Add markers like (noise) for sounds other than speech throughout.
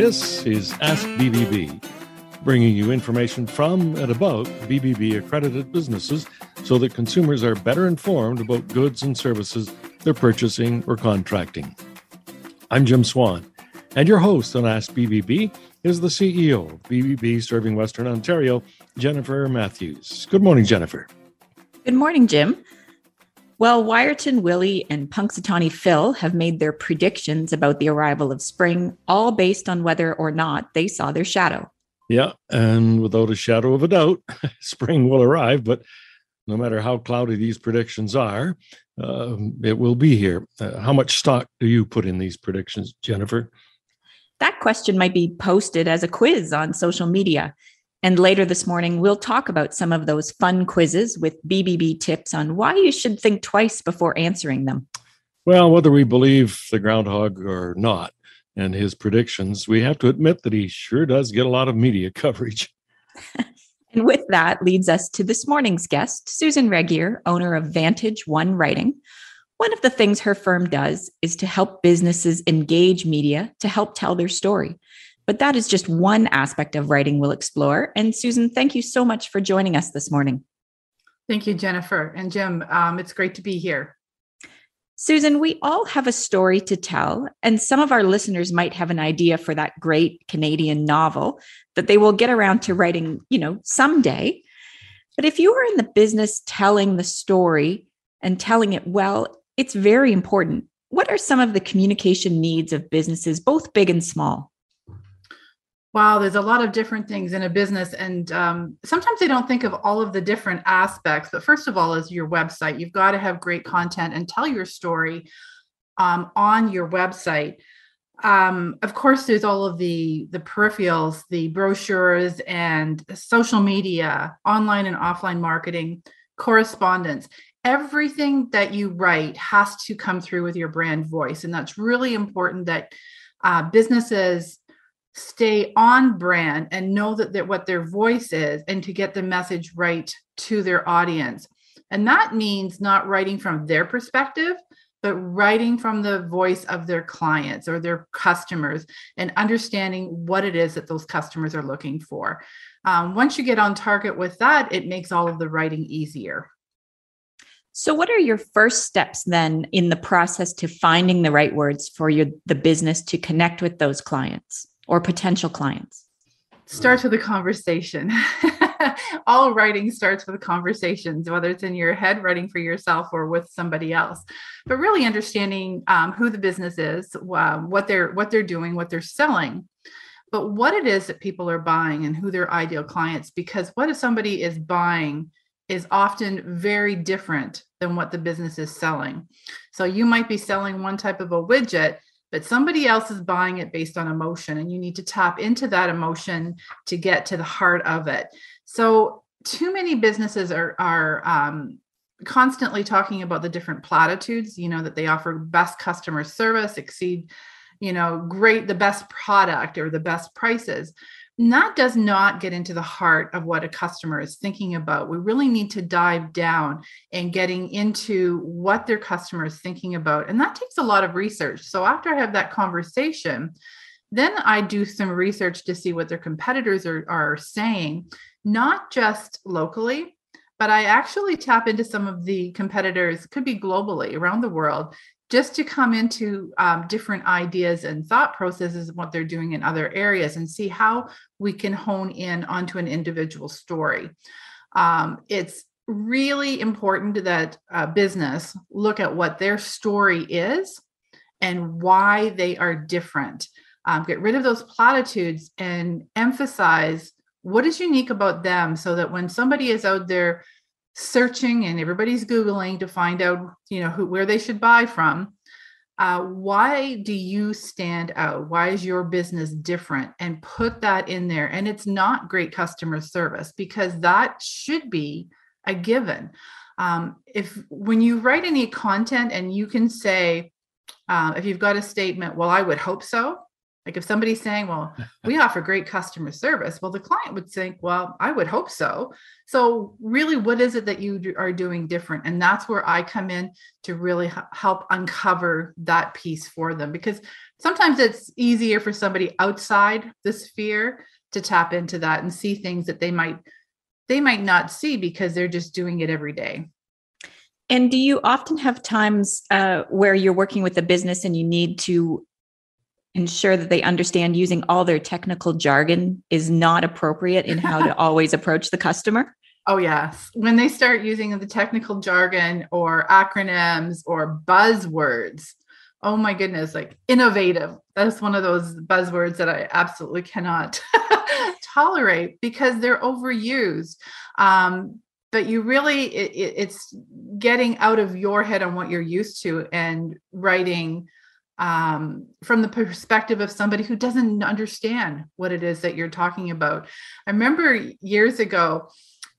This is Ask BBB, bringing you information from and about BBB accredited businesses so that consumers are better informed about goods and services they're purchasing or contracting. I'm Jim Swan, and your host on Ask BBB is the CEO of BBB Serving Western Ontario, Jennifer Matthews. Good morning, Jennifer. Good morning, Jim. Well, Wiarton Willie and Punxsutawney Phil have made their predictions about the arrival of spring, all based on whether or not they saw their shadow. Yeah, and without a shadow of a doubt, (laughs) spring will arrive, but no matter how cloudy these predictions are, uh, it will be here. Uh, how much stock do you put in these predictions, Jennifer? That question might be posted as a quiz on social media. And later this morning, we'll talk about some of those fun quizzes with BBB tips on why you should think twice before answering them. Well, whether we believe the groundhog or not and his predictions, we have to admit that he sure does get a lot of media (laughs) coverage. (laughs) and with that leads us to this morning's guest, Susan Regier, owner of Vantage One Writing. One of the things her firm does is to help businesses engage media to help tell their story. But that is just one aspect of writing we'll explore. And Susan, thank you so much for joining us this morning. Thank you, Jennifer. And Jim, um, it's great to be here. Susan, we all have a story to tell, and some of our listeners might have an idea for that great Canadian novel that they will get around to writing, you know, someday. But if you are in the business telling the story and telling it well, it's very important. What are some of the communication needs of businesses, both big and small? Wow, there's a lot of different things in a business, and um, sometimes they don't think of all of the different aspects. But first of all, is your website. You've got to have great content and tell your story um, on your website. Um, of course, there's all of the the peripherals, the brochures, and social media, online and offline marketing, correspondence. Everything that you write has to come through with your brand voice, and that's really important. That uh, businesses stay on brand and know that, that what their voice is and to get the message right to their audience. And that means not writing from their perspective, but writing from the voice of their clients or their customers and understanding what it is that those customers are looking for. Um, once you get on target with that, it makes all of the writing easier. So, what are your first steps then in the process to finding the right words for your the business to connect with those clients? Or potential clients? Starts with a conversation. (laughs) All writing starts with conversations, whether it's in your head writing for yourself or with somebody else. But really understanding um, who the business is, uh, what they're what they're doing, what they're selling, but what it is that people are buying and who their ideal clients. Because what if somebody is buying is often very different than what the business is selling. So you might be selling one type of a widget but somebody else is buying it based on emotion and you need to tap into that emotion to get to the heart of it. So too many businesses are are um, constantly talking about the different platitudes you know that they offer best customer service exceed you know great the best product or the best prices that does not get into the heart of what a customer is thinking about. We really need to dive down and getting into what their customer is thinking about. And that takes a lot of research. So after I have that conversation, then I do some research to see what their competitors are, are saying, not just locally, but I actually tap into some of the competitors, could be globally around the world, just to come into um, different ideas and thought processes of what they're doing in other areas and see how we can hone in onto an individual story. Um, it's really important that a business look at what their story is and why they are different. Um, get rid of those platitudes and emphasize what is unique about them so that when somebody is out there searching and everybody's googling to find out you know who where they should buy from uh, why do you stand out? Why is your business different? And put that in there. And it's not great customer service because that should be a given. Um, if when you write any content and you can say uh, if you've got a statement well i would hope so Like if somebody's saying, well, we offer great customer service, well, the client would think, well, I would hope so. So, really, what is it that you are doing different? And that's where I come in to really help uncover that piece for them because sometimes it's easier for somebody outside the sphere to tap into that and see things that they might they might not see because they're just doing it every day and do you often have times uh, where you're working with a business and you need to ensure that they understand using all their technical jargon is not appropriate in how to (laughs) always approach the customer? Oh, yes. When they start using the technical jargon or acronyms or buzzwords, oh my goodness, like innovative. That's one of those buzzwords that I absolutely cannot (laughs) tolerate because they're overused. Um, but you really it, it, it's getting out of your head on what you're used to and writing um, from the perspective of somebody who doesn't understand what it is that you're talking about. I remember years ago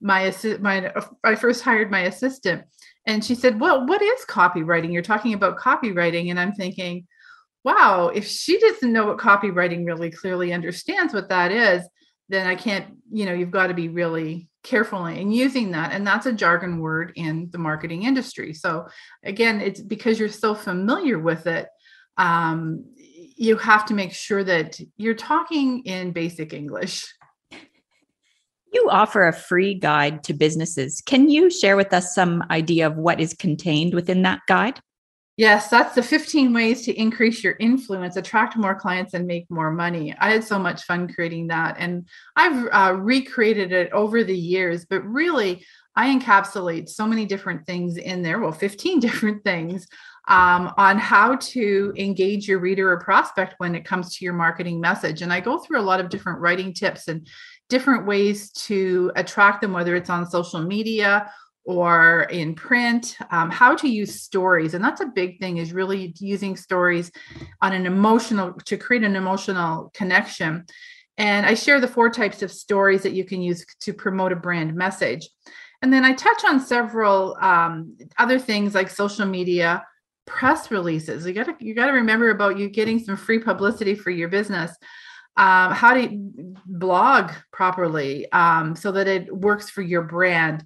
my my i first hired my assistant and she said well what is copywriting? You're talking about copywriting. And i'm thinking wow if she doesn't know what copywriting really clearly understands what that is then i can't you know you've got to be really carefully in using that. And that's a jargon word in the marketing industry. So again it's because you're so familiar with it um, you have to make sure that you're talking in basic english you offer a free guide to businesses can you share with us some idea of what is contained within that guide Yes, that's the 15 ways to increase your influence, attract more clients, and make more money. I had so much fun creating that. And I've uh, recreated it over the years, but really, I encapsulate so many different things in there well, 15 (laughs) different things um, on how to engage your reader or prospect when it comes to your marketing message. And I go through a lot of different writing tips and different ways to attract them, whether it's on social media or in print um, how to use stories. And that's a big thing is really using stories on an emotional to create an emotional connection. And i share the four types of stories that you can use to promote a brand message and then i touch on several um, other things like social media press releases. You got to you got to remember about you getting some free publicity for your business. Um, how to blog properly um, so that it works for your brand?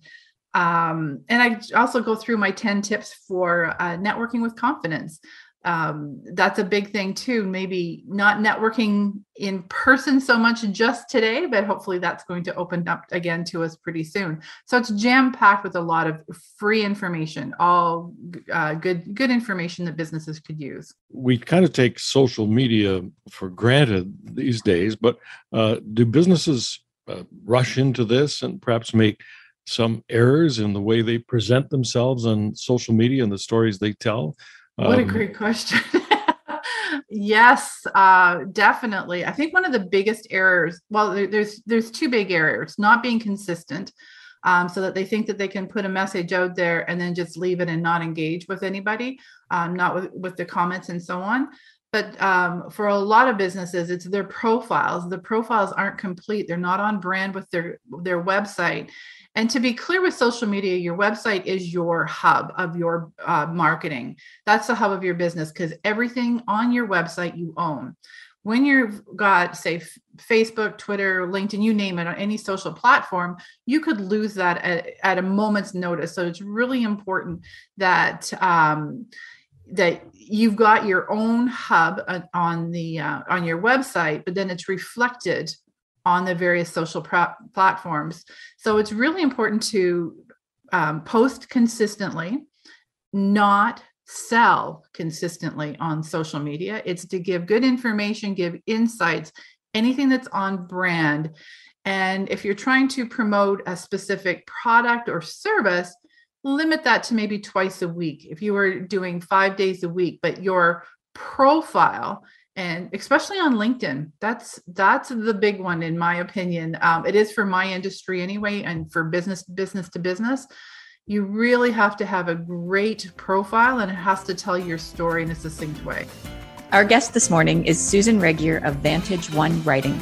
Um, and I also go through my 10 tips for uh, networking with confidence. Um, that's a big thing too. Maybe not networking in person so much just today, but hopefully that's going to open up again to us pretty soon. So it's jam packed with a lot of free information, all uh, good good information that businesses could use. We kind of take social media for granted these days, but uh, do businesses uh, rush into this and perhaps make some errors in the way they present themselves on social media and the stories they tell? What um, a great question. (laughs) yes, uh, definitely. I think one of the biggest errors, well, there's there's two big errors: not being consistent, um, so that they think that they can put a message out there and then just leave it and not engage with anybody, um, not with with the comments and so on. But um, for a lot of businesses, it's their profiles. The profiles aren't complete; they're not on brand with their their website, and to be clear with social media, your website is your hub of your uh, marketing. That's the hub of your business because everything on your website you own. When you've got, say, Facebook, Twitter, LinkedIn, you name it, on any social platform, you could lose that at, at a moment's notice. So it's really important that um, that you've got your own hub on the uh, on your website, but then it's reflected on the various social pro- platforms. So it's really important to um, post consistently, not sell consistently on social media. It's to give good information, give insights, anything that's on brand. And if you're trying to promote a specific product or service, limit that to maybe twice a week. If you were doing five days a week, but your profile and especially on linkedin. That's that's the big one in my opinion. Um, it is for my industry anyway and for business business to business. You really have to have a great profile and it has to tell your story in a succinct way. Our guest this morning is susan regier of vantage one writing.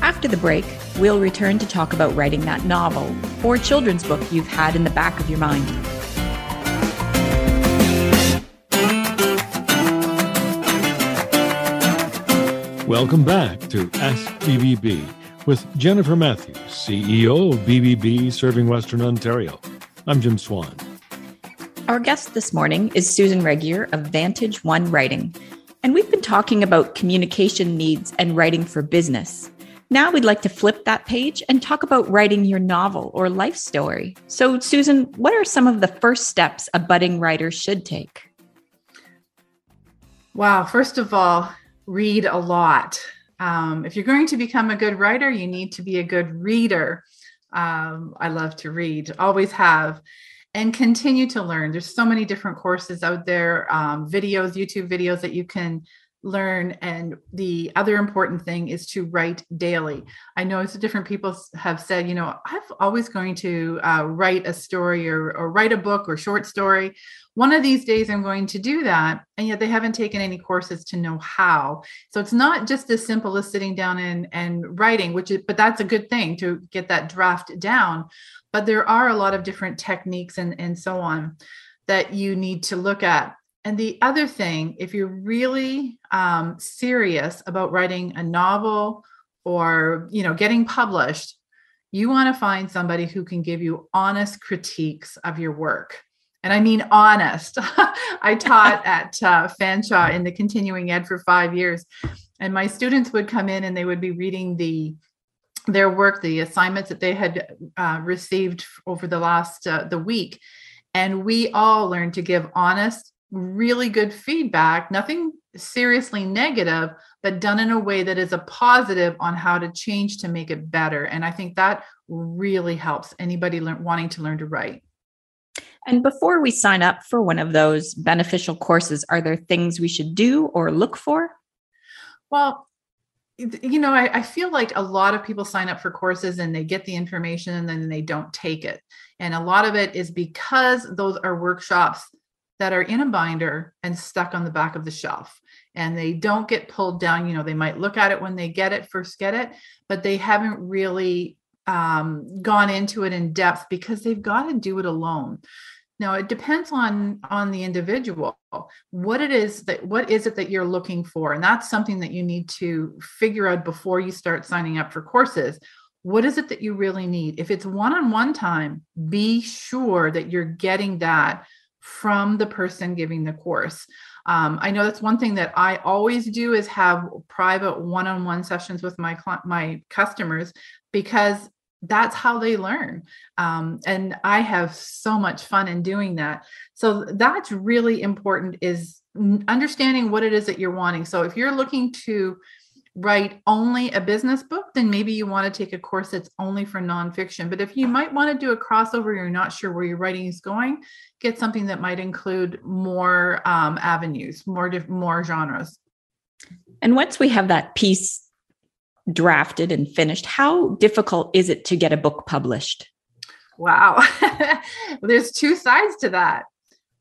After the break we'll return to talk about writing that novel or children's book you've had in the back of your mind Welcome back to Ask BBB with Jennifer Matthews, CEO of BBB Serving Western Ontario. I'm Jim Swan. Our guest this morning is Susan Regier of Vantage One Writing, and we've been talking about communication needs and writing for business. Now we'd like to flip that page and talk about writing your novel or life story. So, Susan, what are some of the first steps a budding writer should take? Wow, first of all, read a lot. Um, if you're going to become a good writer, you need to be a good reader. Um, I love to read, always have, and continue to learn. There's so many different courses out there, um, videos, YouTube videos that you can learn. And the other important thing is to write daily. I know different people have said, you know, I'm always going to uh, write a story or, or write a book or short story. One of these days, I'm going to do that. And yet they haven't taken any courses to know how. So it's not just as simple as sitting down and, and writing, which is, but that's a good thing to get that draft down. But there are a lot of different techniques and, and so on that you need to look at and the other thing, if you're really um, serious about writing a novel or you know getting published, you want to find somebody who can give you honest critiques of your work. And I mean honest. (laughs) I taught at uh, Fanshawe in the continuing ed for five years, and my students would come in and they would be reading the their work, the assignments that they had uh, received over the last uh, the week, and we all learned to give honest really good feedback, nothing seriously negative, but done in a way that is a positive on how to change to make it better. And I think that really helps anybody wanting to learn to write. And before we sign up for one of those beneficial courses, are there things we should do or look for? Well, you know, I, I, feel like a lot of people sign up for courses and they get the information and then they don't take it. And a lot of it is because those are workshops that are in a binder and stuck on the back of the shelf and they don't get pulled down you know they might look at it when they get it first get it but they haven't really um, gone into it in depth because they've got to do it alone. Now it depends on on the individual what it is that what is it that you're looking for? And that's something that you need to figure out before you start signing up for courses. What is it that you really need? If it's one-on-one time be sure that you're getting that from the person giving the course. Um, I know that's one thing that I always do is have private one-on-one sessions with my my customers because that's how they learn. Um, and I have so much fun in doing that. So that's really important is understanding what it is that you're wanting. So if you're looking to write only a business book, then maybe you want to take a course that's only for nonfiction. But if you might want to do a crossover, you're not sure where your writing is going, get something that might include more um, avenues, more more genres. And once we have that piece drafted and finished, how difficult is it to get a book published? Wow, (laughs) there's two sides to that.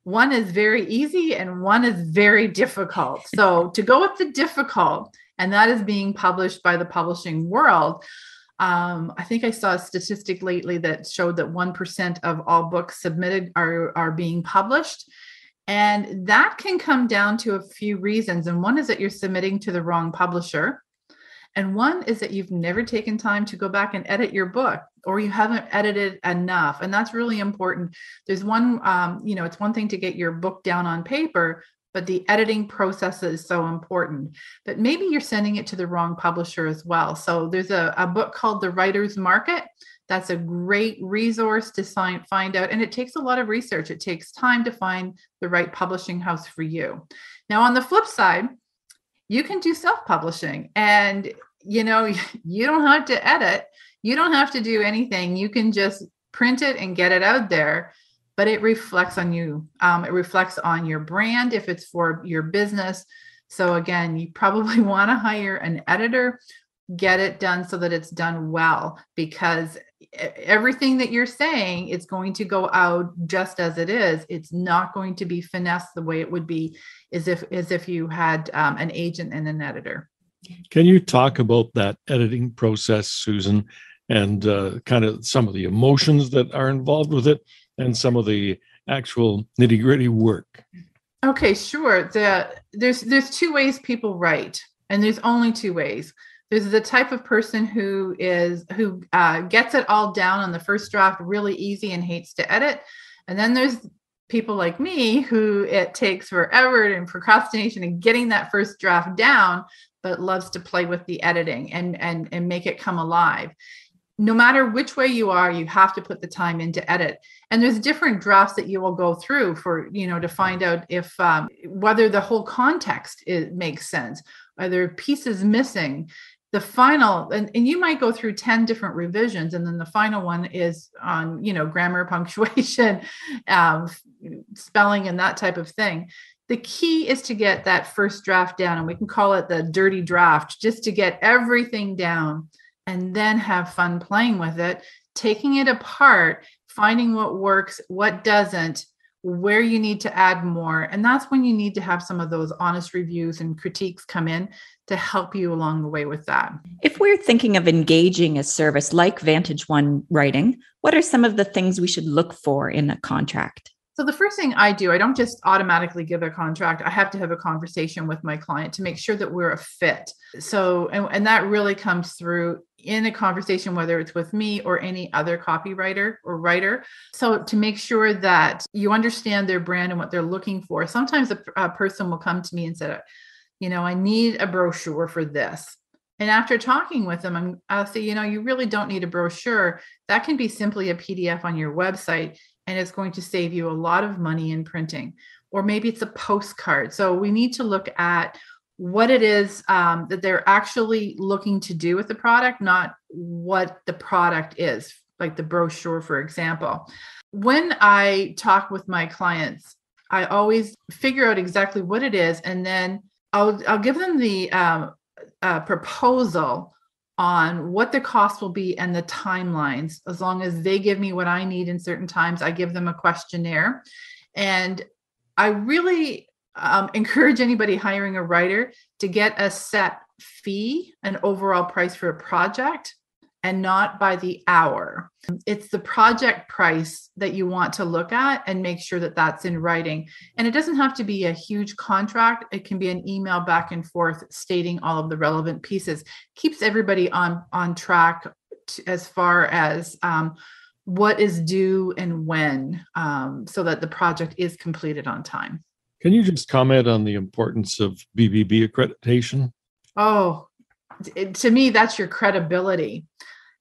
One is very easy and one is very difficult. So, (laughs) to go with the difficult, and that is being published by the publishing world. Um, I think I saw a statistic lately that showed that 1% of all books submitted are, are being published. And that can come down to a few reasons. And one is that you're submitting to the wrong publisher. And one is that you've never taken time to go back and edit your book or you haven't edited enough. And that's really important. There's one, um, you know, it's one thing to get your book down on paper, but the editing process is so important. But maybe you're sending it to the wrong publisher as well. So there's a, a book called The Writer's Market. That's a great resource to find out. And it takes a lot of research. It takes time to find the right publishing house for you. Now, on the flip side, you can do self publishing and you know, (laughs) you don't have to edit, you don't have to do anything. You can just print it and get it out there but it reflects on you. Um, it reflects on your brand if it's for your business. So, again, you probably (laughs) want to hire an editor, get it done so that it's done well, because everything that you're saying is going to go out just as it is. It's not going to be finessed the way it would be as if as if you had um, an agent and an editor. Can you talk about that editing process, Susan, and uh, kind of some of the emotions that are involved with it? and some of the actual nitty gritty work. Okay, sure. The, there's there's two ways people write, And there's only two ways. There's the type of person who is who uh, gets it all down on the first draft really easy and hates to edit. And then there's people like me who it takes forever and procrastination and getting that first draft down but loves to play with the editing and and and make it come alive. No matter which way you are you have to put the time in to edit. And there's different drafts that you will go through for you know to find out if um, whether the whole context it makes sense are there pieces missing the final and, and you might go through 10 different revisions and then the final one is on you know grammar (laughs) punctuation um, spelling and that type of thing. The key is to get that first draft down and we can call it the dirty draft just to get everything down and then have fun playing with it. Taking it apart finding what works what doesn't where you need to add more and that's when you need to have some of those honest reviews and critiques come in to help you along the way with that if we're thinking of engaging a service like vantage one writing what are some of the things we should look for in a contract so the first thing I do, I don't just automatically give a contract. I have to have a conversation with my client to make sure that we're a fit. So and, and that really comes through in a conversation, whether it's with me or any other copywriter or writer. So to make sure that you understand their brand and what they're looking for. Sometimes a, a person will come to me and say, you know, I need a brochure for this. And after talking with them, I'm, I'll say, you know, you really don't need a brochure. That can be simply a PDF on your website and it's going to save you a lot of money in printing. Or maybe it's a postcard. So we need to look at what it is um, that they're actually looking to do with the product, not what the product is, like the brochure, for example. When I talk with my clients, I always figure out exactly what it is, and then I'll I'll give them the um, uh, proposal on what the cost will be and the timelines. As long as they give me what I need in certain times, I give them a questionnaire. And I really um, (laughs) encourage anybody hiring a writer to get a set fee, an overall price for a project, and not by the hour. It's the project price that you want to look at and make sure that that's in writing. And it doesn't have to be a huge contract, it can be an email back and forth stating all of the relevant pieces. Keeps everybody on on track to, as far as um, what is due and when um, so that the project is completed on time. Can you just comment on the importance of BBB accreditation? Oh, to me, that's your credibility.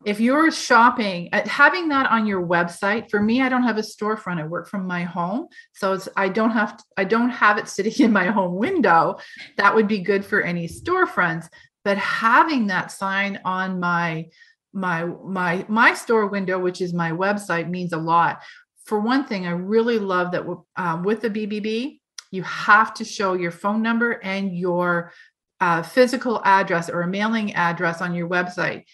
If you're shopping, uh, having that on your website, for me, I don't have a storefront. I work from my home, so I don't have to, I don't have it (laughs) sitting in my home window. That would be good for any storefronts. But having that sign on my my my my store window, which is my website, means a lot. For one thing, I really love that um, with the BBB, you have to show your phone number and your uh, physical address or a mailing address on your website.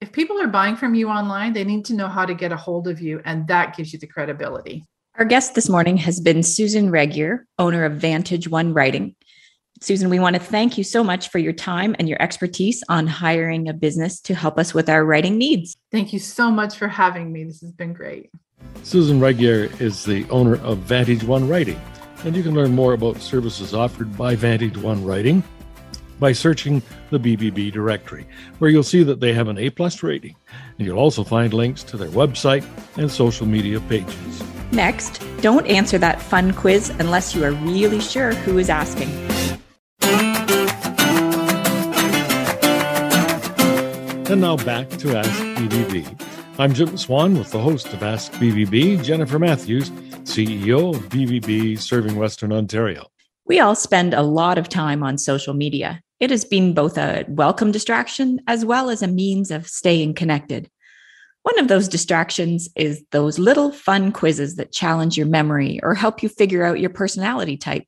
If people are buying from you online, they need to know how to get a hold of you, and that gives you the credibility. Our guest this morning has been Susan Regier, owner of Vantage One Writing. Susan, we want to thank you so much for your time and your expertise on hiring a business to help us with our writing needs. Thank you so much for having me. This has been great. Susan Regier is the owner of Vantage One Writing, and you can learn more about services offered by Vantage One Writing by searching the BBB directory, where you'll see that they have an A plus rating. And you'll also find links to their website and social media pages. Next, don't answer that fun quiz unless you are really sure who is asking. And now back to Ask BBB. I'm Jim Swan with the host of Ask BBB, Jennifer Matthews, CEO of BBB serving Western Ontario. We all spend a lot of time on social media. It has been both a welcome distraction as well as a means of staying connected. One of those distractions is those little fun quizzes that challenge your memory or help you figure out your personality type.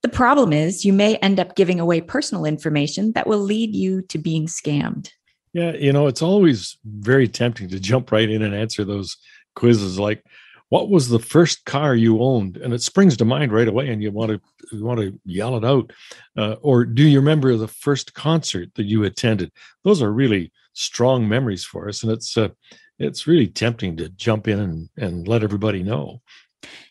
The problem is, you may end up giving away personal information that will lead you to being scammed. Yeah, you know, it's always very tempting to jump right in and answer those quizzes like what was the first car you owned? And it springs to mind right away and you want to you want to yell it out. Uh, or do you remember the first concert that you attended? Those are really strong memories for us and it's uh, it's really tempting to jump in and, and let everybody know.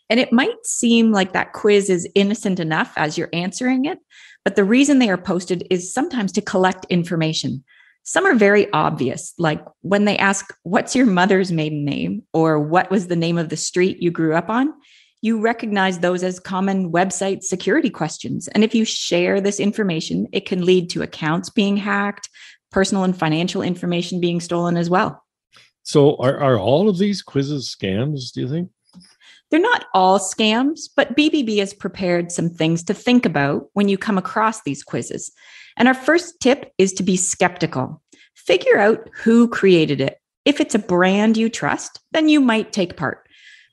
And it might seem like that quiz is innocent enough as you're answering it, but the reason they are posted is sometimes to collect information. Some are very obvious, like when they ask, What's your mother's maiden name? or What was the name of the street you grew up on? You recognize those as common website security questions. And if you share this information, it can lead to accounts being hacked, personal and financial information being stolen as well. So, are, are all of these quizzes scams, do you think? They're not all scams, but BBB has prepared some things to think about when you come across these quizzes. And our first tip is to be skeptical. Figure out who created it. If it's a brand you trust, then you might take part.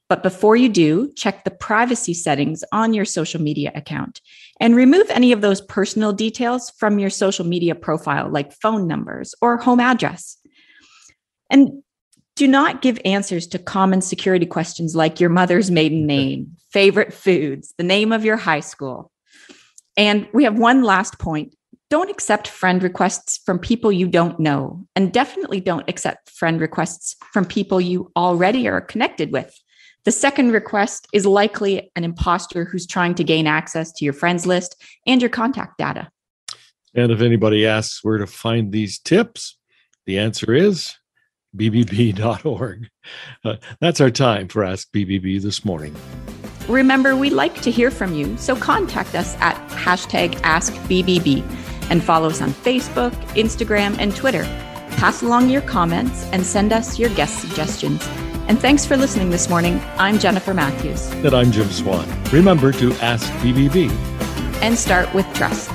But before you do, check the privacy settings on your social media account and remove any of those personal details from your social media profile, like phone numbers or home address. And do not give answers to common security questions like your mother's maiden name, favorite foods, the name of your high school. And we have one last point. Don't accept friend requests from people you don't know, and definitely don't accept friend requests from people you already are connected with. The second request is likely an imposter who's trying to gain access to your friends list and your contact data. And if anybody asks where to find these tips, the answer is bbb.org. Uh, that's our time for Ask BBB this morning. Remember, we like to hear from you, so contact us at hashtag AskBBB and follow us on Facebook, Instagram, and Twitter. Pass along your comments and send us your guest suggestions. And thanks for listening this morning. I'm Jennifer Matthews. And I'm Jim Swan. Remember to ask BBB and start with trust.